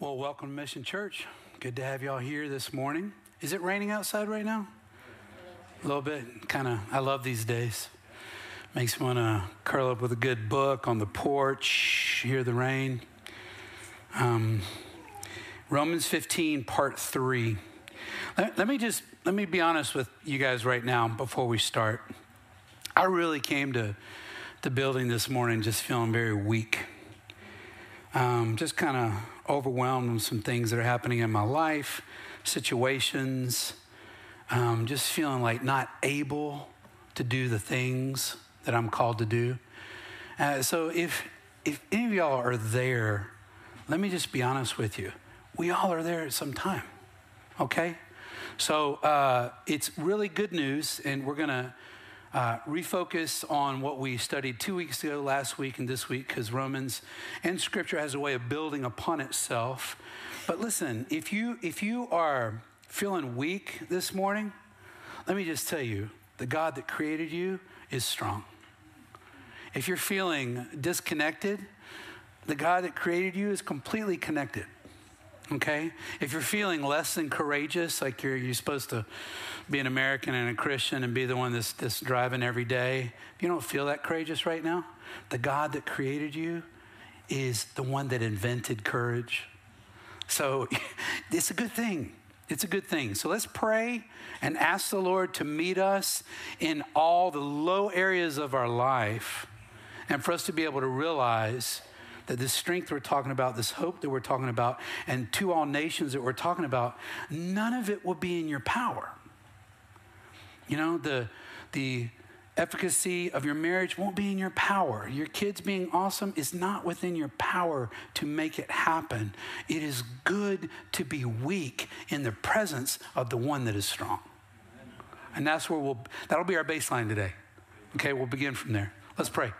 Well, welcome to Mission Church. Good to have y'all here this morning. Is it raining outside right now? A little bit. Kind of, I love these days. Makes me want to curl up with a good book on the porch, hear the rain. Um, Romans 15, part 3. Let, let me just, let me be honest with you guys right now before we start. I really came to the building this morning just feeling very weak. Um, just kind of overwhelmed with some things that are happening in my life, situations, um, just feeling like not able to do the things that I'm called to do. Uh, so if if any of y'all are there, let me just be honest with you. We all are there at some time. Okay? So uh, it's really good news, and we're gonna uh, refocus on what we studied two weeks ago, last week, and this week, because Romans and Scripture has a way of building upon itself. But listen, if you if you are feeling weak this morning, let me just tell you, the God that created you is strong. If you're feeling disconnected, the God that created you is completely connected. Okay? If you're feeling less than courageous, like you're, you're supposed to be an American and a Christian and be the one that's, that's driving every day, if you don't feel that courageous right now, the God that created you is the one that invented courage. So it's a good thing. It's a good thing. So let's pray and ask the Lord to meet us in all the low areas of our life and for us to be able to realize that this strength we're talking about, this hope that we're talking about, and to all nations that we're talking about, none of it will be in your power. You know, the, the efficacy of your marriage won't be in your power. Your kids being awesome is not within your power to make it happen. It is good to be weak in the presence of the one that is strong. And that's where we'll, that'll be our baseline today. Okay, we'll begin from there. Let's pray.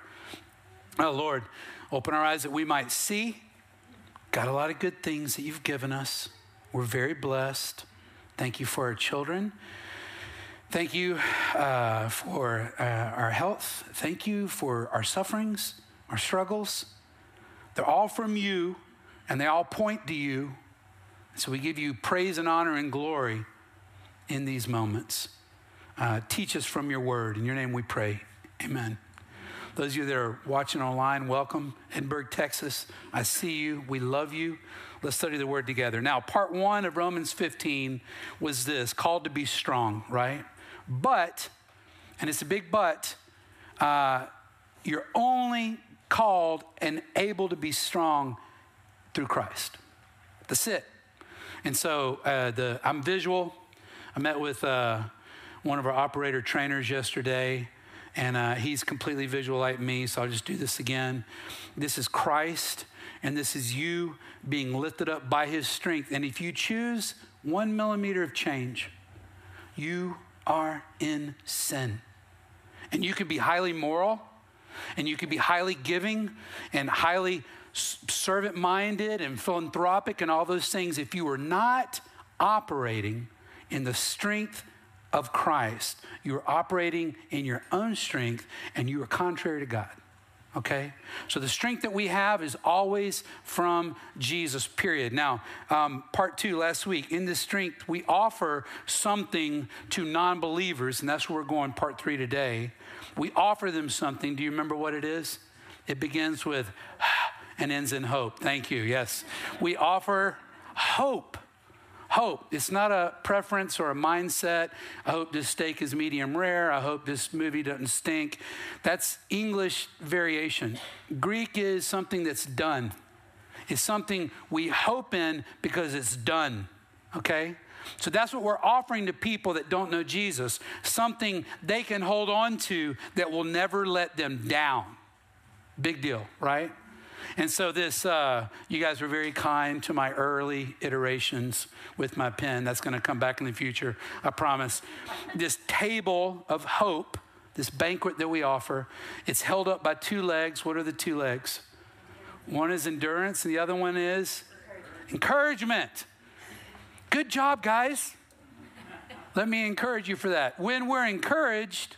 Oh, Lord, open our eyes that we might see. Got a lot of good things that you've given us. We're very blessed. Thank you for our children. Thank you uh, for uh, our health. Thank you for our sufferings, our struggles. They're all from you, and they all point to you. So we give you praise and honor and glory in these moments. Uh, teach us from your word. In your name we pray. Amen. Those of you that are watching online, welcome. Edinburg, Texas. I see you. We love you. Let's study the word together. Now, part one of Romans 15 was this called to be strong, right? But, and it's a big but, uh, you're only called and able to be strong through Christ. That's it. And so uh, the, I'm visual. I met with uh, one of our operator trainers yesterday and uh, he's completely visual like me, so I'll just do this again. This is Christ, and this is you being lifted up by his strength. And if you choose one millimeter of change, you are in sin. And you can be highly moral, and you can be highly giving, and highly servant minded, and philanthropic, and all those things if you are not operating in the strength of Christ. You are operating in your own strength and you are contrary to God. Okay? So the strength that we have is always from Jesus, period. Now, um, part two last week, in this strength, we offer something to non believers, and that's where we're going, part three today. We offer them something. Do you remember what it is? It begins with and ends in hope. Thank you. Yes. We offer hope hope. It's not a preference or a mindset. I hope this steak is medium rare. I hope this movie doesn't stink. That's English variation. Greek is something that's done, it's something we hope in because it's done, okay? So that's what we're offering to people that don't know Jesus something they can hold on to that will never let them down. Big deal, right? And so, this, uh, you guys were very kind to my early iterations with my pen. That's going to come back in the future, I promise. This table of hope, this banquet that we offer, it's held up by two legs. What are the two legs? One is endurance, and the other one is encouragement. Good job, guys. Let me encourage you for that. When we're encouraged,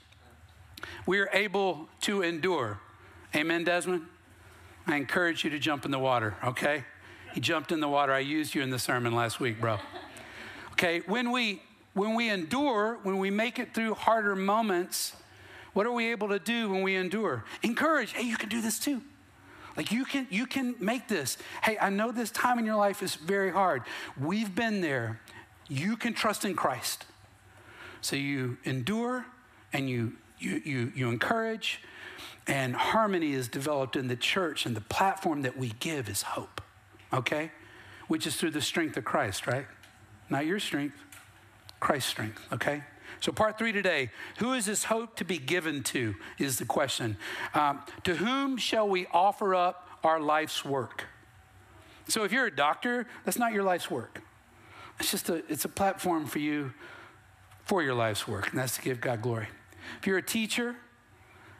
we're able to endure. Amen, Desmond? I encourage you to jump in the water, okay? He jumped in the water. I used you in the sermon last week, bro. Okay, when we when we endure, when we make it through harder moments, what are we able to do when we endure? Encourage. Hey, you can do this too. Like you can you can make this. Hey, I know this time in your life is very hard. We've been there. You can trust in Christ. So you endure and you you you you encourage and harmony is developed in the church and the platform that we give is hope. Okay? Which is through the strength of Christ, right? Not your strength, Christ's strength, okay? So, part three today who is this hope to be given to? Is the question. Um, to whom shall we offer up our life's work? So, if you're a doctor, that's not your life's work. It's just a, it's a platform for you for your life's work, and that's to give God glory. If you're a teacher,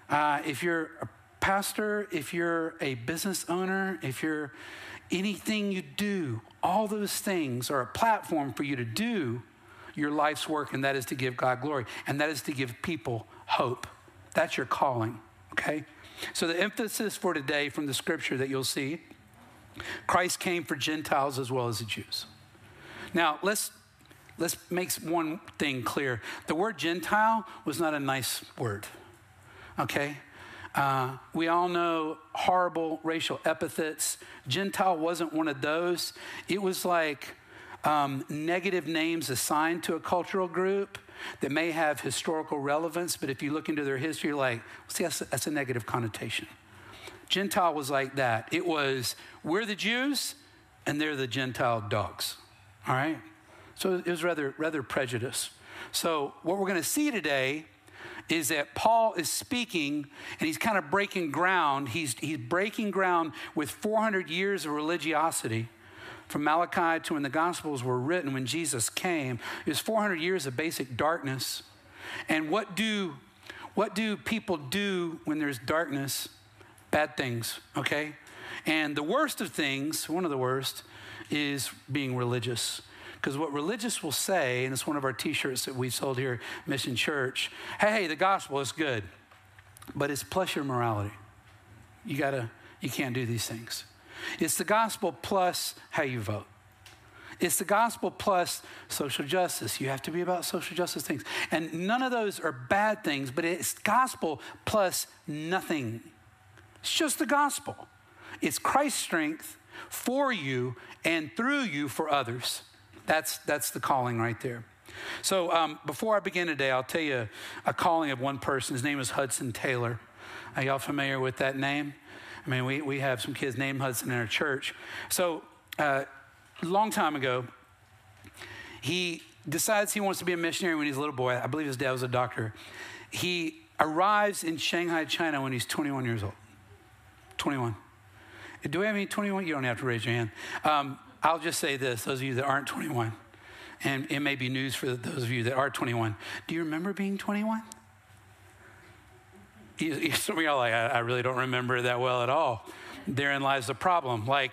uh, if you're a pastor, if you're a business owner, if you're anything you do, all those things are a platform for you to do your life's work, and that is to give God glory, and that is to give people hope. That's your calling, okay? So, the emphasis for today from the scripture that you'll see Christ came for Gentiles as well as the Jews. Now, let's let's make one thing clear. The word Gentile was not a nice word. Okay? Uh, we all know horrible racial epithets. Gentile wasn't one of those. It was like um, negative names assigned to a cultural group that may have historical relevance, but if you look into their history, you're like, see, that's that's a negative connotation. Gentile was like that. It was, we're the Jews and they're the Gentile dogs. All right? So it was rather, rather prejudice. So what we're going to see today is that Paul is speaking and he's kind of breaking ground. He's, he's breaking ground with 400 years of religiosity from Malachi to when the Gospels were written, when Jesus came, is 400 years of basic darkness. And what do, what do people do when there's darkness? Bad things, okay? And the worst of things, one of the worst, is being religious. Because what religious will say, and it's one of our t shirts that we sold here Mission Church hey, hey, the gospel is good, but it's plus your morality. You gotta, you can't do these things. It's the gospel plus how you vote. It's the gospel plus social justice. You have to be about social justice things. And none of those are bad things, but it's gospel plus nothing. It's just the gospel. It's Christ's strength for you and through you for others. That's, that's the calling right there. So um, before I begin today, I'll tell you a calling of one person. His name is Hudson Taylor. Are y'all familiar with that name? I mean, we, we have some kids named Hudson in our church. So, uh, a long time ago, he decides he wants to be a missionary when he's a little boy. I believe his dad was a doctor. He arrives in Shanghai, China when he's 21 years old. 21. Do we have any 21? You don't have to raise your hand. Um, I'll just say this those of you that aren't 21, and it may be news for those of you that are 21. Do you remember being 21? some of y'all like, I, really don't remember that well at all. Therein lies the problem. Like,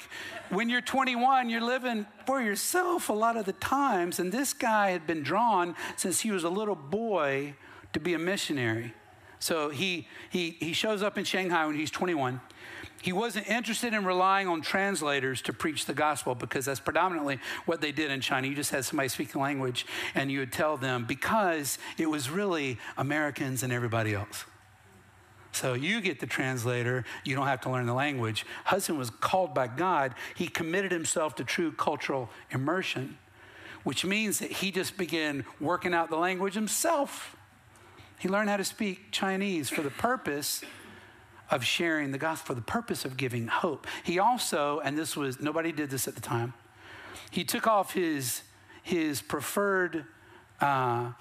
when you're 21, you're living for yourself a lot of the times. And this guy had been drawn since he was a little boy to be a missionary. So he, he, he shows up in Shanghai when he's 21. He wasn't interested in relying on translators to preach the gospel because that's predominantly what they did in China. You just had somebody speak the language and you would tell them because it was really Americans and everybody else. So you get the translator, you don't have to learn the language. Hudson was called by God. He committed himself to true cultural immersion, which means that he just began working out the language himself. He learned how to speak Chinese for the purpose of sharing the gospel, for the purpose of giving hope. He also, and this was, nobody did this at the time, he took off his, his preferred uh,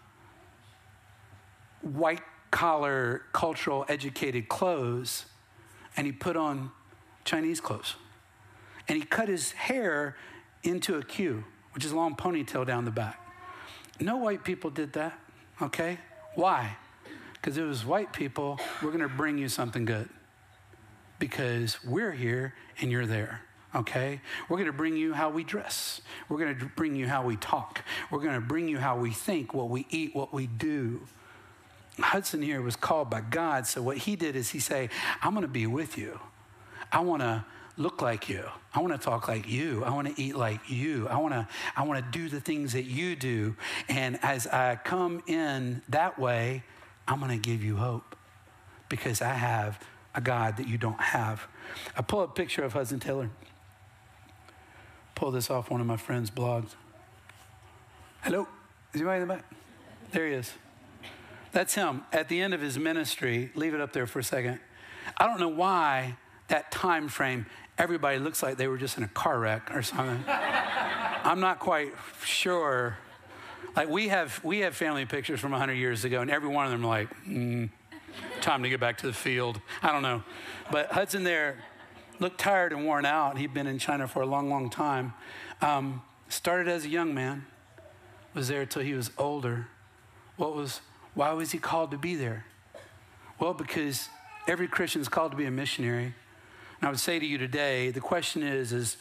white collar, cultural, educated clothes, and he put on Chinese clothes. And he cut his hair into a queue, which is a long ponytail down the back. No white people did that, okay? Why? Because it was white people, we're gonna bring you something good. Because we're here and you're there okay? We're going to bring you how we dress. We're going to bring you how we talk. We're going to bring you how we think, what we eat, what we do. Hudson here was called by God. So what he did is he say, I'm going to be with you. I want to look like you. I want to talk like you. I want to eat like you. I want to I want to do the things that you do. And as I come in that way, I'm going to give you hope because I have a God that you don't have. I pull up a picture of Hudson Taylor. Pull this off one of my friend's blogs. Hello? Is anybody in the back? There he is. That's him at the end of his ministry. Leave it up there for a second. I don't know why that time frame, everybody looks like they were just in a car wreck or something. I'm not quite sure. Like we have, we have family pictures from 100 years ago, and every one of them like, mm, time to get back to the field. I don't know. But Hudson there looked tired and worn out. He'd been in China for a long, long time. Um, started as a young man, was there until he was older. What was, why was he called to be there? Well, because every Christian is called to be a missionary. And I would say to you today, the question is, is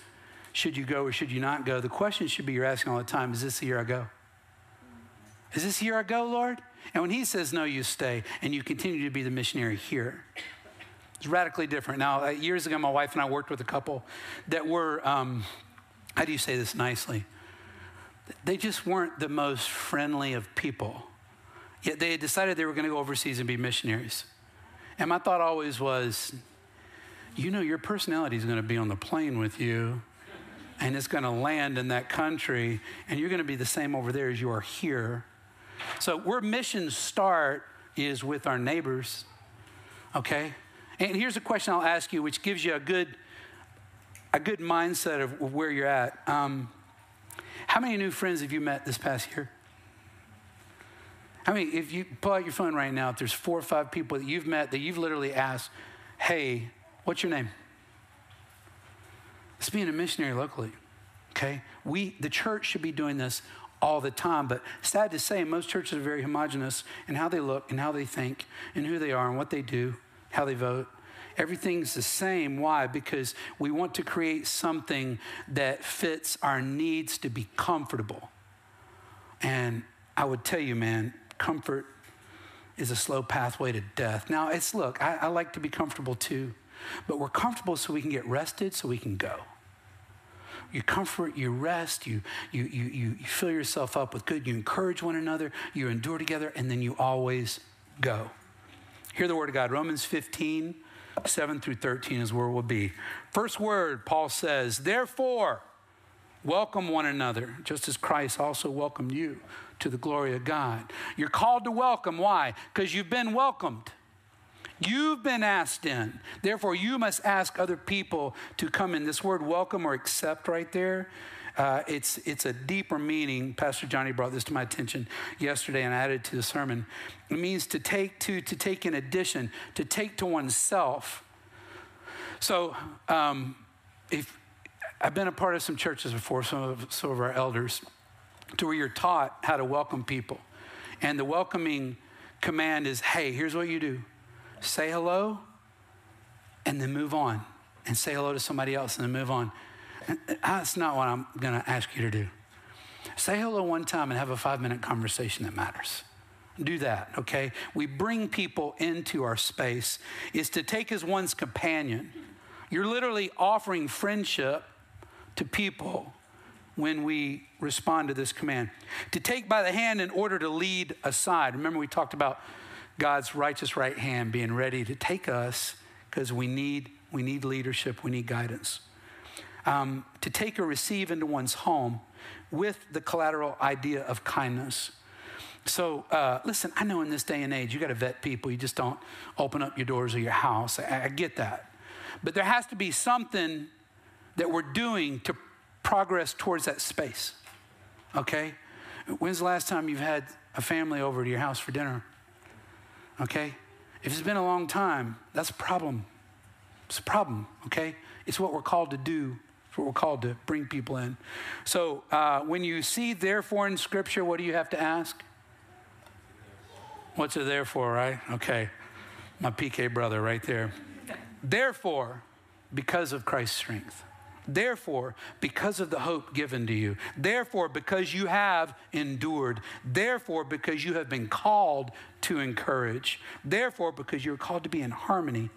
should you go or should you not go? The question should be you're asking all the time, is this the year I go? Is this the year I go, Lord? And when he says no, you stay and you continue to be the missionary here. It's radically different. Now, uh, years ago, my wife and I worked with a couple that were, um, how do you say this nicely? They just weren't the most friendly of people. Yet they had decided they were going to go overseas and be missionaries. And my thought always was, you know, your personality is going to be on the plane with you, and it's going to land in that country, and you're going to be the same over there as you are here. So, where missions start is with our neighbors, okay? And here's a question I'll ask you, which gives you a good, a good mindset of where you're at. Um, how many new friends have you met this past year? I mean, if you pull out your phone right now, if there's four or five people that you've met that you've literally asked, hey, what's your name? It's being a missionary locally, okay? We, the church should be doing this all the time, but sad to say, most churches are very homogenous in how they look and how they think and who they are and what they do, how they vote. Everything's the same. Why? Because we want to create something that fits our needs to be comfortable. And I would tell you, man, comfort is a slow pathway to death. Now, it's look, I, I like to be comfortable too, but we're comfortable so we can get rested, so we can go. You comfort, you rest, you, you, you, you, fill yourself up with good, you encourage one another, you endure together, and then you always go. Hear the word of God. Romans 15, 7 through 13 is where we'll be. First word, Paul says, Therefore, welcome one another, just as Christ also welcomed you to the glory of God. You're called to welcome. Why? Because you've been welcomed. You've been asked in. Therefore, you must ask other people to come in. This word welcome or accept right there, uh, it's, it's a deeper meaning. Pastor Johnny brought this to my attention yesterday and added to the sermon. It means to take to, to take in addition, to take to oneself. So, um, if I've been a part of some churches before, some of, some of our elders, to where you're taught how to welcome people. And the welcoming command is hey, here's what you do say hello and then move on, and say hello to somebody else and then move on. That's not what I'm going to ask you to do. Say hello one time and have a five minute conversation that matters. Do that, okay? We bring people into our space is to take as one's companion. You're literally offering friendship to people when we respond to this command. To take by the hand in order to lead aside. Remember, we talked about God's righteous right hand being ready to take us because we need, we need leadership, we need guidance. Um, to take or receive into one's home with the collateral idea of kindness. So, uh, listen, I know in this day and age, you got to vet people. You just don't open up your doors of your house. I, I get that. But there has to be something that we're doing to progress towards that space. Okay? When's the last time you've had a family over to your house for dinner? Okay? If it's been a long time, that's a problem. It's a problem, okay? It's what we're called to do. It's what we're called to bring people in. So uh, when you see therefore in Scripture, what do you have to ask? What's it there for, right? Okay. My PK brother right there. Therefore, because of Christ's strength. Therefore, because of the hope given to you, therefore, because you have endured, therefore, because you have been called to encourage, therefore, because you're called to be in harmony,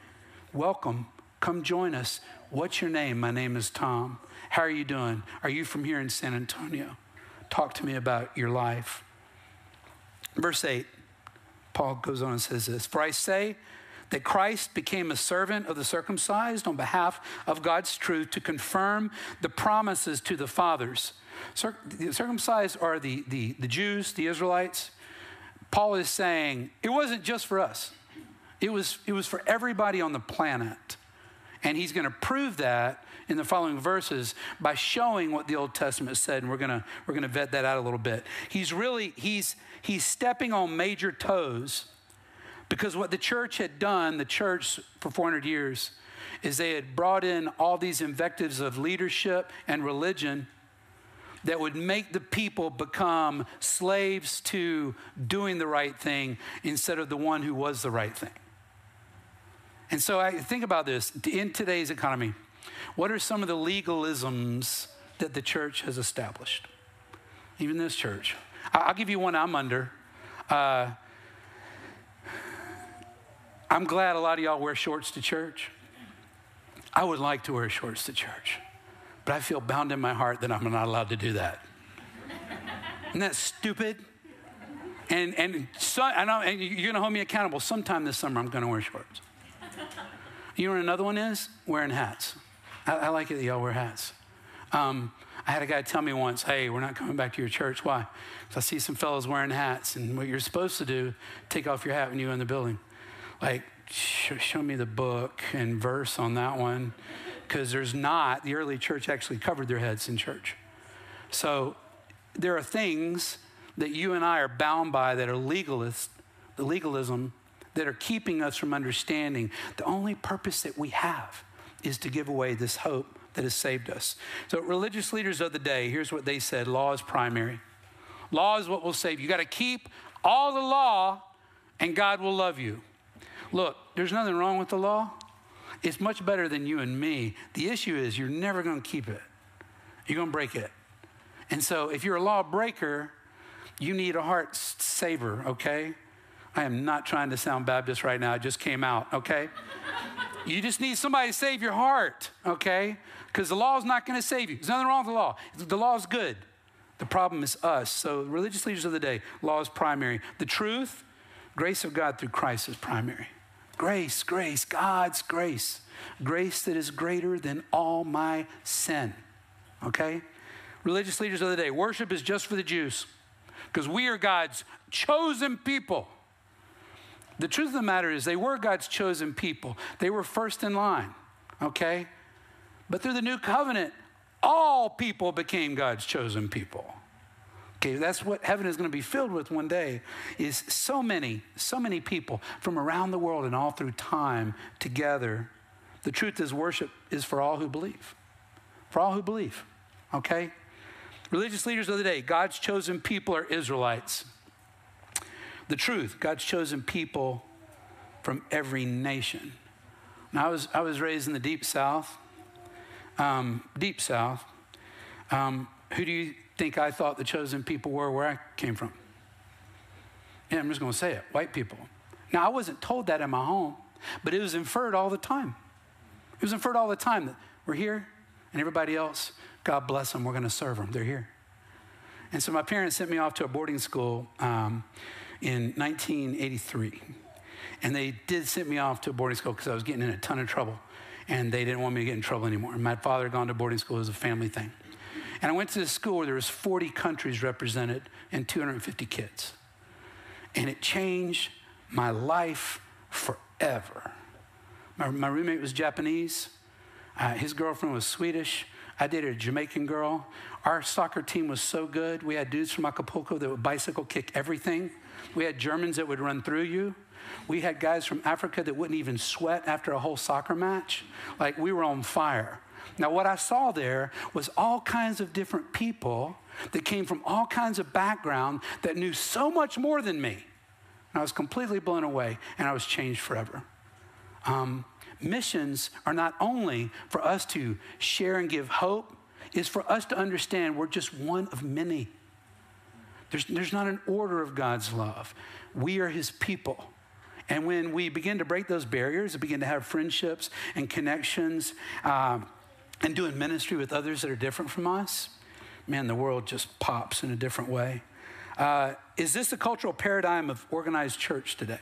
welcome Come join us. What's your name? My name is Tom. How are you doing? Are you from here in San Antonio? Talk to me about your life. Verse 8, Paul goes on and says this For I say that Christ became a servant of the circumcised on behalf of God's truth to confirm the promises to the fathers. Cir- the circumcised are the, the, the Jews, the Israelites. Paul is saying it wasn't just for us, it was, it was for everybody on the planet. And he's going to prove that in the following verses by showing what the Old Testament said, and we're gonna we're gonna vet that out a little bit. He's really he's he's stepping on major toes because what the church had done, the church for 400 years, is they had brought in all these invectives of leadership and religion that would make the people become slaves to doing the right thing instead of the one who was the right thing. And so I think about this in today's economy. What are some of the legalisms that the church has established? Even this church. I'll give you one I'm under. Uh, I'm glad a lot of y'all wear shorts to church. I would like to wear shorts to church, but I feel bound in my heart that I'm not allowed to do that. Isn't that stupid? And and so know and you're gonna hold me accountable. Sometime this summer I'm gonna wear shorts. You know what another one is? Wearing hats. I, I like it that y'all wear hats. Um, I had a guy tell me once, hey, we're not coming back to your church. Why? Because I see some fellows wearing hats, and what you're supposed to do, take off your hat when you're in the building. Like, sh- show me the book and verse on that one, because there's not. The early church actually covered their heads in church. So there are things that you and I are bound by that are legalist, the legalism that are keeping us from understanding the only purpose that we have is to give away this hope that has saved us. So, religious leaders of the day, here's what they said law is primary. Law is what will save you. You got to keep all the law, and God will love you. Look, there's nothing wrong with the law. It's much better than you and me. The issue is you're never going to keep it, you're going to break it. And so, if you're a lawbreaker, you need a heart saver, okay? I am not trying to sound Baptist right now. It just came out, okay? you just need somebody to save your heart, okay? Because the law is not going to save you. There's nothing wrong with the law. The law is good. The problem is us. So, religious leaders of the day, law is primary. The truth, grace of God through Christ is primary. Grace, grace, God's grace. Grace that is greater than all my sin, okay? Religious leaders of the day, worship is just for the Jews because we are God's chosen people. The truth of the matter is, they were God's chosen people. They were first in line, okay? But through the new covenant, all people became God's chosen people. Okay, that's what heaven is going to be filled with one day is so many, so many people from around the world and all through time together. The truth is worship is for all who believe. For all who believe. Okay? Religious leaders of the day, God's chosen people are Israelites the truth. God's chosen people from every nation. Now, I was, I was raised in the deep south. Um, deep south. Um, who do you think I thought the chosen people were where I came from? Yeah, I'm just going to say it white people. Now, I wasn't told that in my home, but it was inferred all the time. It was inferred all the time that we're here and everybody else, God bless them, we're going to serve them. They're here. And so my parents sent me off to a boarding school. Um, in 1983. And they did send me off to a boarding school because I was getting in a ton of trouble. And they didn't want me to get in trouble anymore. My father had gone to boarding school as a family thing. And I went to this school where there was 40 countries represented and 250 kids. And it changed my life forever. My, my roommate was Japanese. Uh, his girlfriend was Swedish. I dated a Jamaican girl. Our soccer team was so good. We had dudes from Acapulco that would bicycle kick everything. We had Germans that would run through you. We had guys from Africa that wouldn't even sweat after a whole soccer match. Like we were on fire. Now, what I saw there was all kinds of different people that came from all kinds of background that knew so much more than me. And I was completely blown away and I was changed forever. Um, missions are not only for us to share and give hope, is for us to understand we're just one of many. There's, there's not an order of God's love. We are his people. And when we begin to break those barriers, begin to have friendships and connections, uh, and doing ministry with others that are different from us, man, the world just pops in a different way. Uh, is this the cultural paradigm of organized church today?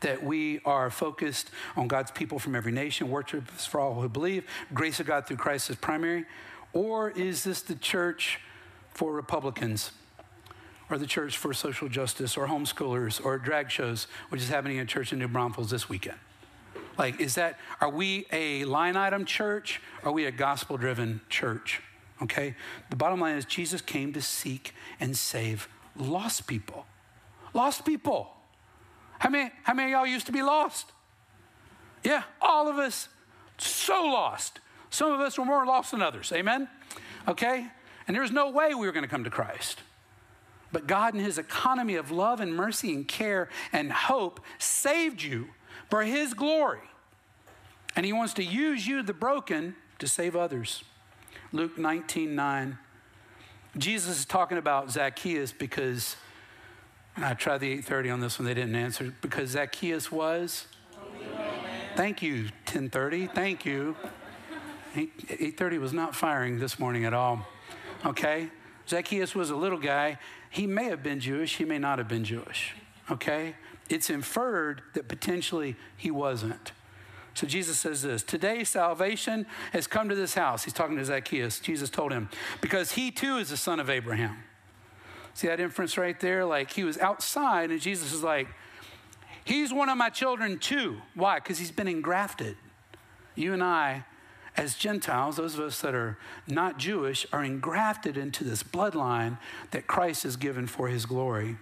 That we are focused on God's people from every nation, worship for all who believe, grace of God through Christ is primary? Or is this the church for Republicans? Or the church for social justice, or homeschoolers, or drag shows, which is happening in church in New Braunfels this weekend? Like, is that, are we a line item church? Are we a gospel driven church? Okay? The bottom line is Jesus came to seek and save lost people. Lost people. How many, how many y'all used to be lost? Yeah, all of us so lost. Some of us were more lost than others. Amen? Okay? And there was no way we were going to come to Christ. But God, in His economy of love and mercy and care and hope, saved you for His glory. And He wants to use you, the broken, to save others. Luke 19 9. Jesus is talking about Zacchaeus because I tried the 830 on this one, they didn't answer. Because Zacchaeus was. Thank you, 1030. Thank you. 830 was not firing this morning at all. Okay? Zacchaeus was a little guy. He may have been Jewish, he may not have been Jewish. Okay? It's inferred that potentially he wasn't. So Jesus says this Today salvation has come to this house. He's talking to Zacchaeus. Jesus told him, because he too is the son of Abraham. See that inference right there? Like he was outside, and Jesus is like, He's one of my children too. Why? Because he's been engrafted. You and I, as Gentiles, those of us that are not Jewish, are engrafted into this bloodline that Christ has given for his glory.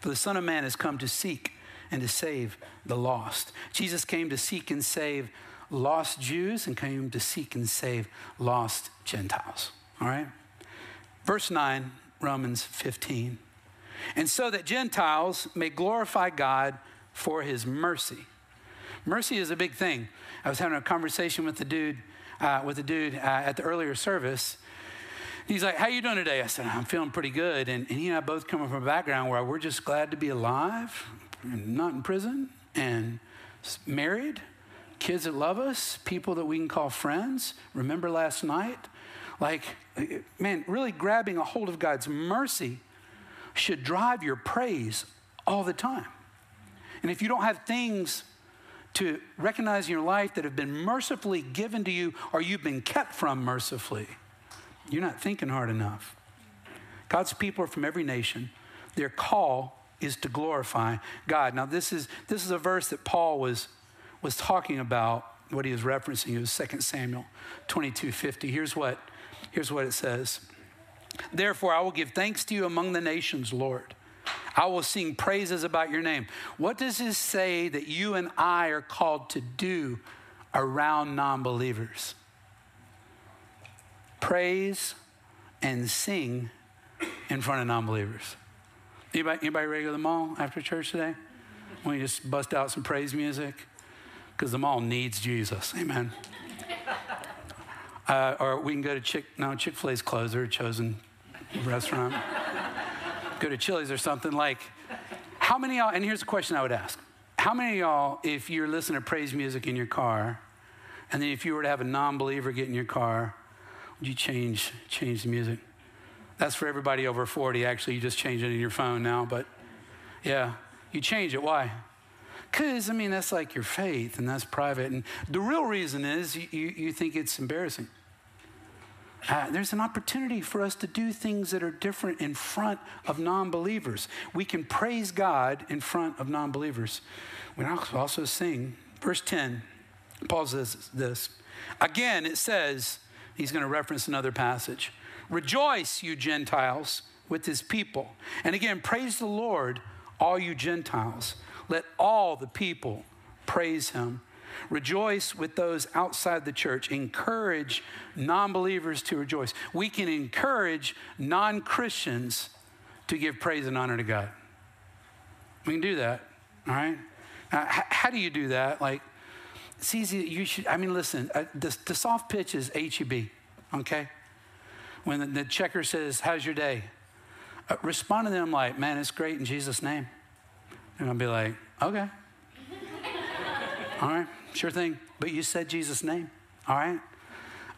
For the Son of Man has come to seek and to save the lost. Jesus came to seek and save lost Jews and came to seek and save lost Gentiles. All right? Verse 9, Romans 15. And so that Gentiles may glorify God for his mercy. Mercy is a big thing. I was having a conversation with the dude, uh, with the dude uh, at the earlier service. He's like, "How you doing today?" I said, "I'm feeling pretty good." And, and he and I both come from a background where we're just glad to be alive, and not in prison, and married, kids that love us, people that we can call friends. Remember last night? Like, man, really grabbing a hold of God's mercy should drive your praise all the time. And if you don't have things to recognize in your life that have been mercifully given to you or you've been kept from mercifully, you're not thinking hard enough. God's people are from every nation. Their call is to glorify God. Now, this is, this is a verse that Paul was, was talking about, what he was referencing. It was 2 Samuel 22 50. Here's what, here's what it says Therefore, I will give thanks to you among the nations, Lord. I will sing praises about your name. What does this say that you and I are called to do around non believers? Praise and sing in front of non believers. Anybody, anybody ready to go to the mall after church today? You just bust out some praise music? Because the mall needs Jesus. Amen. Uh, or we can go to Chick. No, Chick Fil A's closed. They're a chosen restaurant. go to Chili's or something like. How many y'all? And here's a question I would ask: How many y'all, if you're listening to praise music in your car, and then if you were to have a non-believer get in your car, would you change change the music? That's for everybody over 40. Actually, you just change it in your phone now, but yeah, you change it. Why? Because, I mean, that's like your faith and that's private. And the real reason is you, you, you think it's embarrassing. Uh, there's an opportunity for us to do things that are different in front of non believers. We can praise God in front of non believers. We also sing. Verse 10, Paul says this. Again, it says, he's going to reference another passage. Rejoice, you Gentiles, with his people. And again, praise the Lord, all you Gentiles. Let all the people praise him. Rejoice with those outside the church. Encourage non believers to rejoice. We can encourage non Christians to give praise and honor to God. We can do that, all right? Now, how do you do that? Like, it's easy. You should, I mean, listen, uh, the, the soft pitch is HEB, okay? when the, the checker says, How's your day? Uh, respond to them like, Man, it's great in Jesus' name. And I'll be like, okay. All right, sure thing. But you said Jesus' name. All right.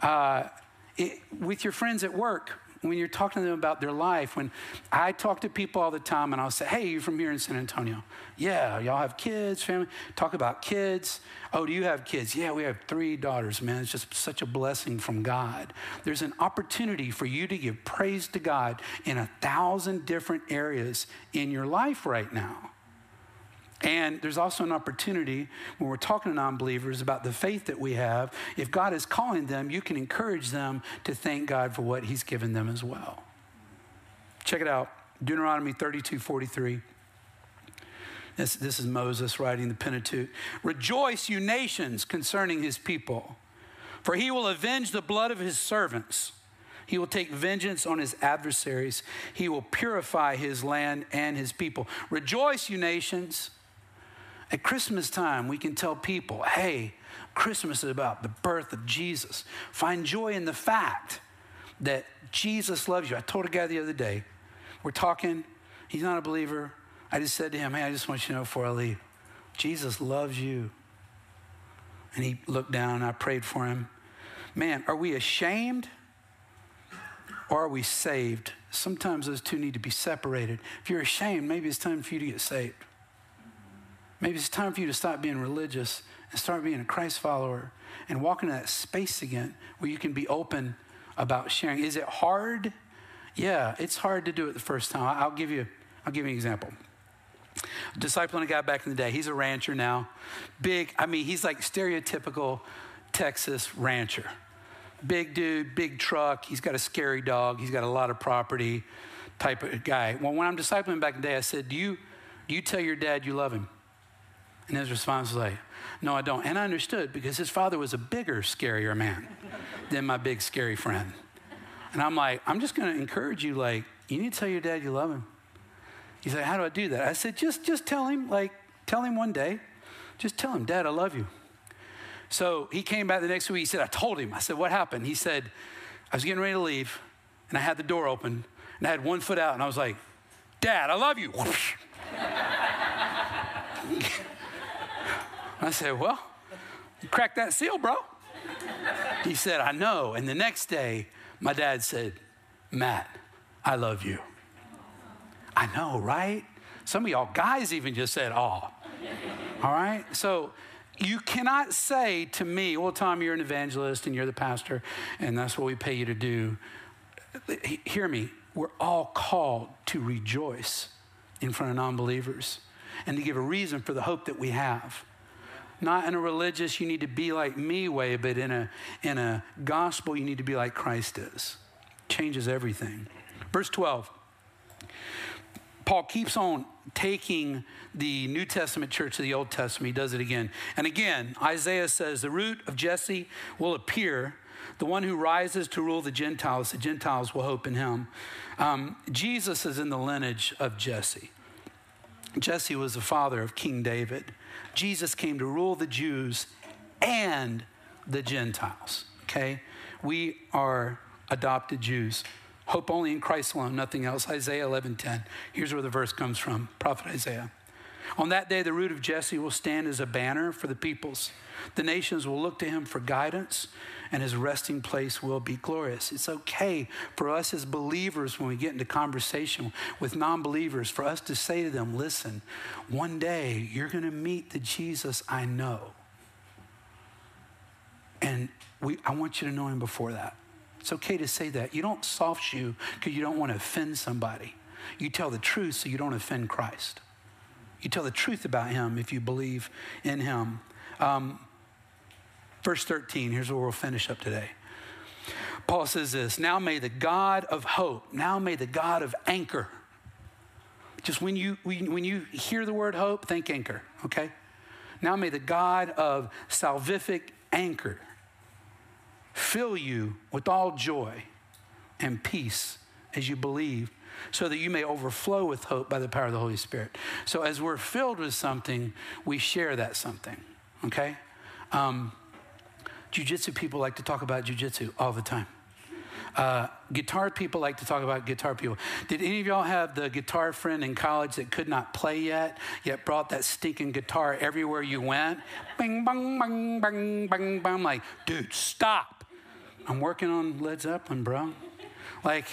Uh, it, with your friends at work, when you're talking to them about their life, when I talk to people all the time and I'll say, Hey, you're from here in San Antonio? Yeah, y'all have kids, family? Talk about kids. Oh, do you have kids? Yeah, we have three daughters, man. It's just such a blessing from God. There's an opportunity for you to give praise to God in a thousand different areas in your life right now. And there's also an opportunity when we're talking to non believers about the faith that we have. If God is calling them, you can encourage them to thank God for what He's given them as well. Check it out Deuteronomy 32 43. This, this is Moses writing the Pentateuch. Rejoice, you nations, concerning His people, for He will avenge the blood of His servants. He will take vengeance on his adversaries. He will purify his land and his people. Rejoice, you nations. At Christmas time, we can tell people, hey, Christmas is about the birth of Jesus. Find joy in the fact that Jesus loves you. I told a guy the other day, we're talking, he's not a believer. I just said to him, hey, I just want you to know before I leave, Jesus loves you. And he looked down and I prayed for him. Man, are we ashamed or are we saved? Sometimes those two need to be separated. If you're ashamed, maybe it's time for you to get saved. Maybe it's time for you to stop being religious and start being a Christ follower and walk into that space again where you can be open about sharing. Is it hard? Yeah, it's hard to do it the first time. I'll give you, I'll give you an example. Discipling a guy back in the day. He's a rancher now. Big, I mean, he's like stereotypical Texas rancher. Big dude, big truck. He's got a scary dog. He's got a lot of property type of guy. Well, when I'm discipling back in the day, I said, Do you, do you tell your dad you love him? And his response was like, No, I don't. And I understood because his father was a bigger, scarier man than my big, scary friend. And I'm like, I'm just going to encourage you, like, you need to tell your dad you love him. He's like, How do I do that? I said, Just, just tell him, like, tell him one day. Just tell him, Dad, I love you. So he came back the next week. He said, I told him. I said, What happened? He said, I was getting ready to leave, and I had the door open, and I had one foot out, and I was like, Dad, I love you. I said, Well, you cracked that seal, bro. He said, I know. And the next day, my dad said, Matt, I love you. I know, right? Some of y'all guys even just said, Oh. All right? So you cannot say to me, Well, Tom, you're an evangelist and you're the pastor, and that's what we pay you to do. Hear me. We're all called to rejoice in front of non believers and to give a reason for the hope that we have not in a religious, you need to be like me way, but in a, in a gospel, you need to be like Christ is. Changes everything. Verse 12. Paul keeps on taking the New Testament church to the Old Testament. He does it again. And again, Isaiah says, The root of Jesse will appear, the one who rises to rule the Gentiles. The Gentiles will hope in him. Um, Jesus is in the lineage of Jesse. Jesse was the father of King David. Jesus came to rule the Jews and the Gentiles. Okay? We are adopted Jews. Hope only in Christ alone, nothing else. Isaiah 11:10. Here's where the verse comes from. Prophet Isaiah. On that day, the root of Jesse will stand as a banner for the peoples. The nations will look to him for guidance, and his resting place will be glorious. It's okay for us as believers, when we get into conversation with non believers, for us to say to them, listen, one day you're going to meet the Jesus I know. And we, I want you to know him before that. It's okay to say that. You don't soft shoe because you don't want to offend somebody. You tell the truth so you don't offend Christ. You tell the truth about him if you believe in him. Um, verse 13, here's where we'll finish up today. Paul says this Now may the God of hope, now may the God of anchor. Just when you, when you hear the word hope, think anchor, okay? Now may the God of salvific anchor fill you with all joy and peace as you believe so that you may overflow with hope by the power of the Holy Spirit. So, as we're filled with something, we share that something, okay? Um, jiu-jitsu people like to talk about jiu-jitsu all the time. Uh, guitar people like to talk about guitar people. Did any of y'all have the guitar friend in college that could not play yet, yet brought that stinking guitar everywhere you went? Bing, bang, bang, bang, bang. I'm like, dude, stop. I'm working on Led Zeppelin, bro. Like,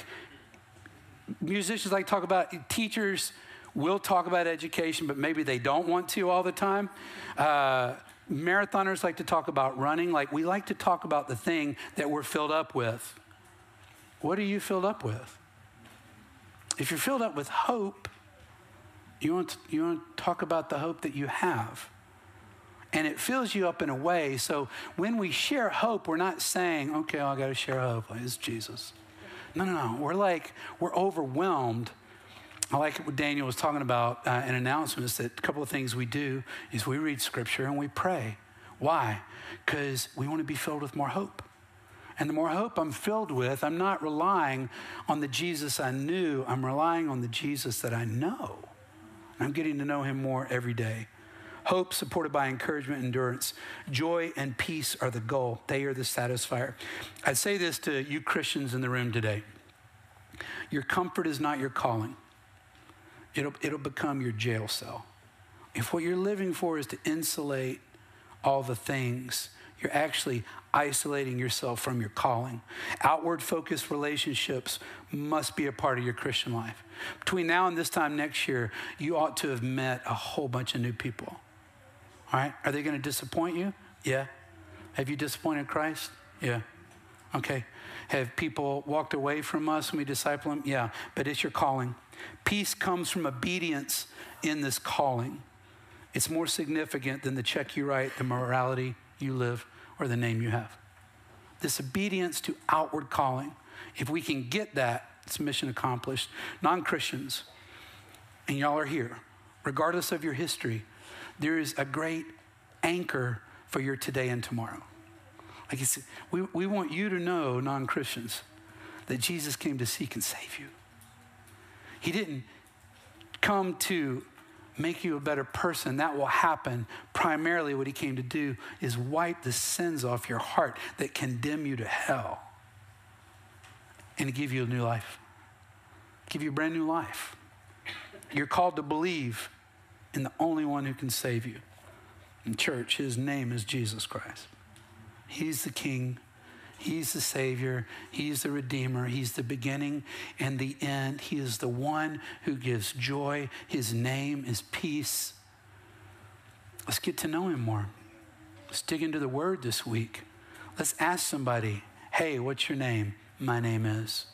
musicians like talk about teachers will talk about education, but maybe they don't want to all the time. Uh, marathoners like to talk about running. Like, we like to talk about the thing that we're filled up with. What are you filled up with? If you're filled up with hope, you want to, you want to talk about the hope that you have. And it fills you up in a way. So when we share hope, we're not saying, okay, well, I got to share hope. It's Jesus. No, no, no. We're like, we're overwhelmed. I like what Daniel was talking about uh, in announcements that a couple of things we do is we read scripture and we pray. Why? Because we want to be filled with more hope. And the more hope I'm filled with, I'm not relying on the Jesus I knew, I'm relying on the Jesus that I know. I'm getting to know him more every day. Hope supported by encouragement, endurance. Joy and peace are the goal, they are the satisfier. I'd say this to you Christians in the room today your comfort is not your calling, it'll, it'll become your jail cell. If what you're living for is to insulate all the things, you're actually isolating yourself from your calling. Outward focused relationships must be a part of your Christian life. Between now and this time next year, you ought to have met a whole bunch of new people. All right? Are they going to disappoint you? Yeah. Have you disappointed Christ? Yeah. Okay. Have people walked away from us when we disciple them? Yeah. But it's your calling. Peace comes from obedience in this calling. It's more significant than the check you write, the morality you live, or the name you have. This obedience to outward calling. If we can get that, it's mission accomplished. Non Christians, and y'all are here, regardless of your history, there is a great anchor for your today and tomorrow. Like it's, we, we want you to know, non Christians, that Jesus came to seek and save you. He didn't come to make you a better person. That will happen. Primarily, what he came to do is wipe the sins off your heart that condemn you to hell and give you a new life, give you a brand new life. You're called to believe in the only one who can save you. In church, his name is Jesus Christ. He's the King. He's the Savior. He's the Redeemer. He's the beginning and the end. He is the one who gives joy. His name is peace. Let's get to know Him more. Let's dig into the Word this week. Let's ask somebody, hey, what's your name? My name is.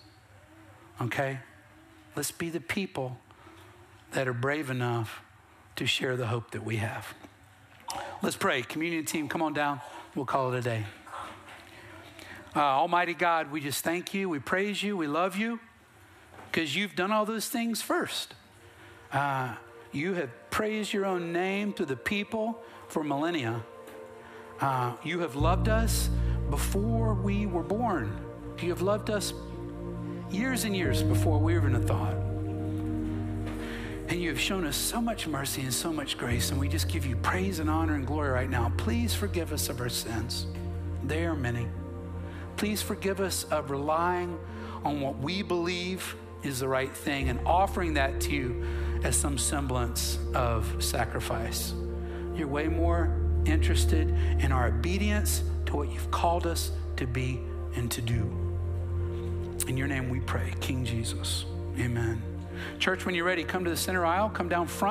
Okay? Let's be the people that are brave enough to share the hope that we have. Let's pray. Communion team, come on down. We'll call it a day. Uh, Almighty God, we just thank you. We praise you. We love you because you've done all those things first. Uh, you have praised your own name to the people for millennia. Uh, you have loved us before we were born. You have loved us years and years before we were even a thought. And you have shown us so much mercy and so much grace, and we just give you praise and honor and glory right now. Please forgive us of our sins. They are many. Please forgive us of relying on what we believe is the right thing and offering that to you as some semblance of sacrifice. You're way more interested in our obedience to what you've called us to be and to do. In your name we pray, King Jesus. Amen. Church, when you're ready, come to the center aisle, come down front.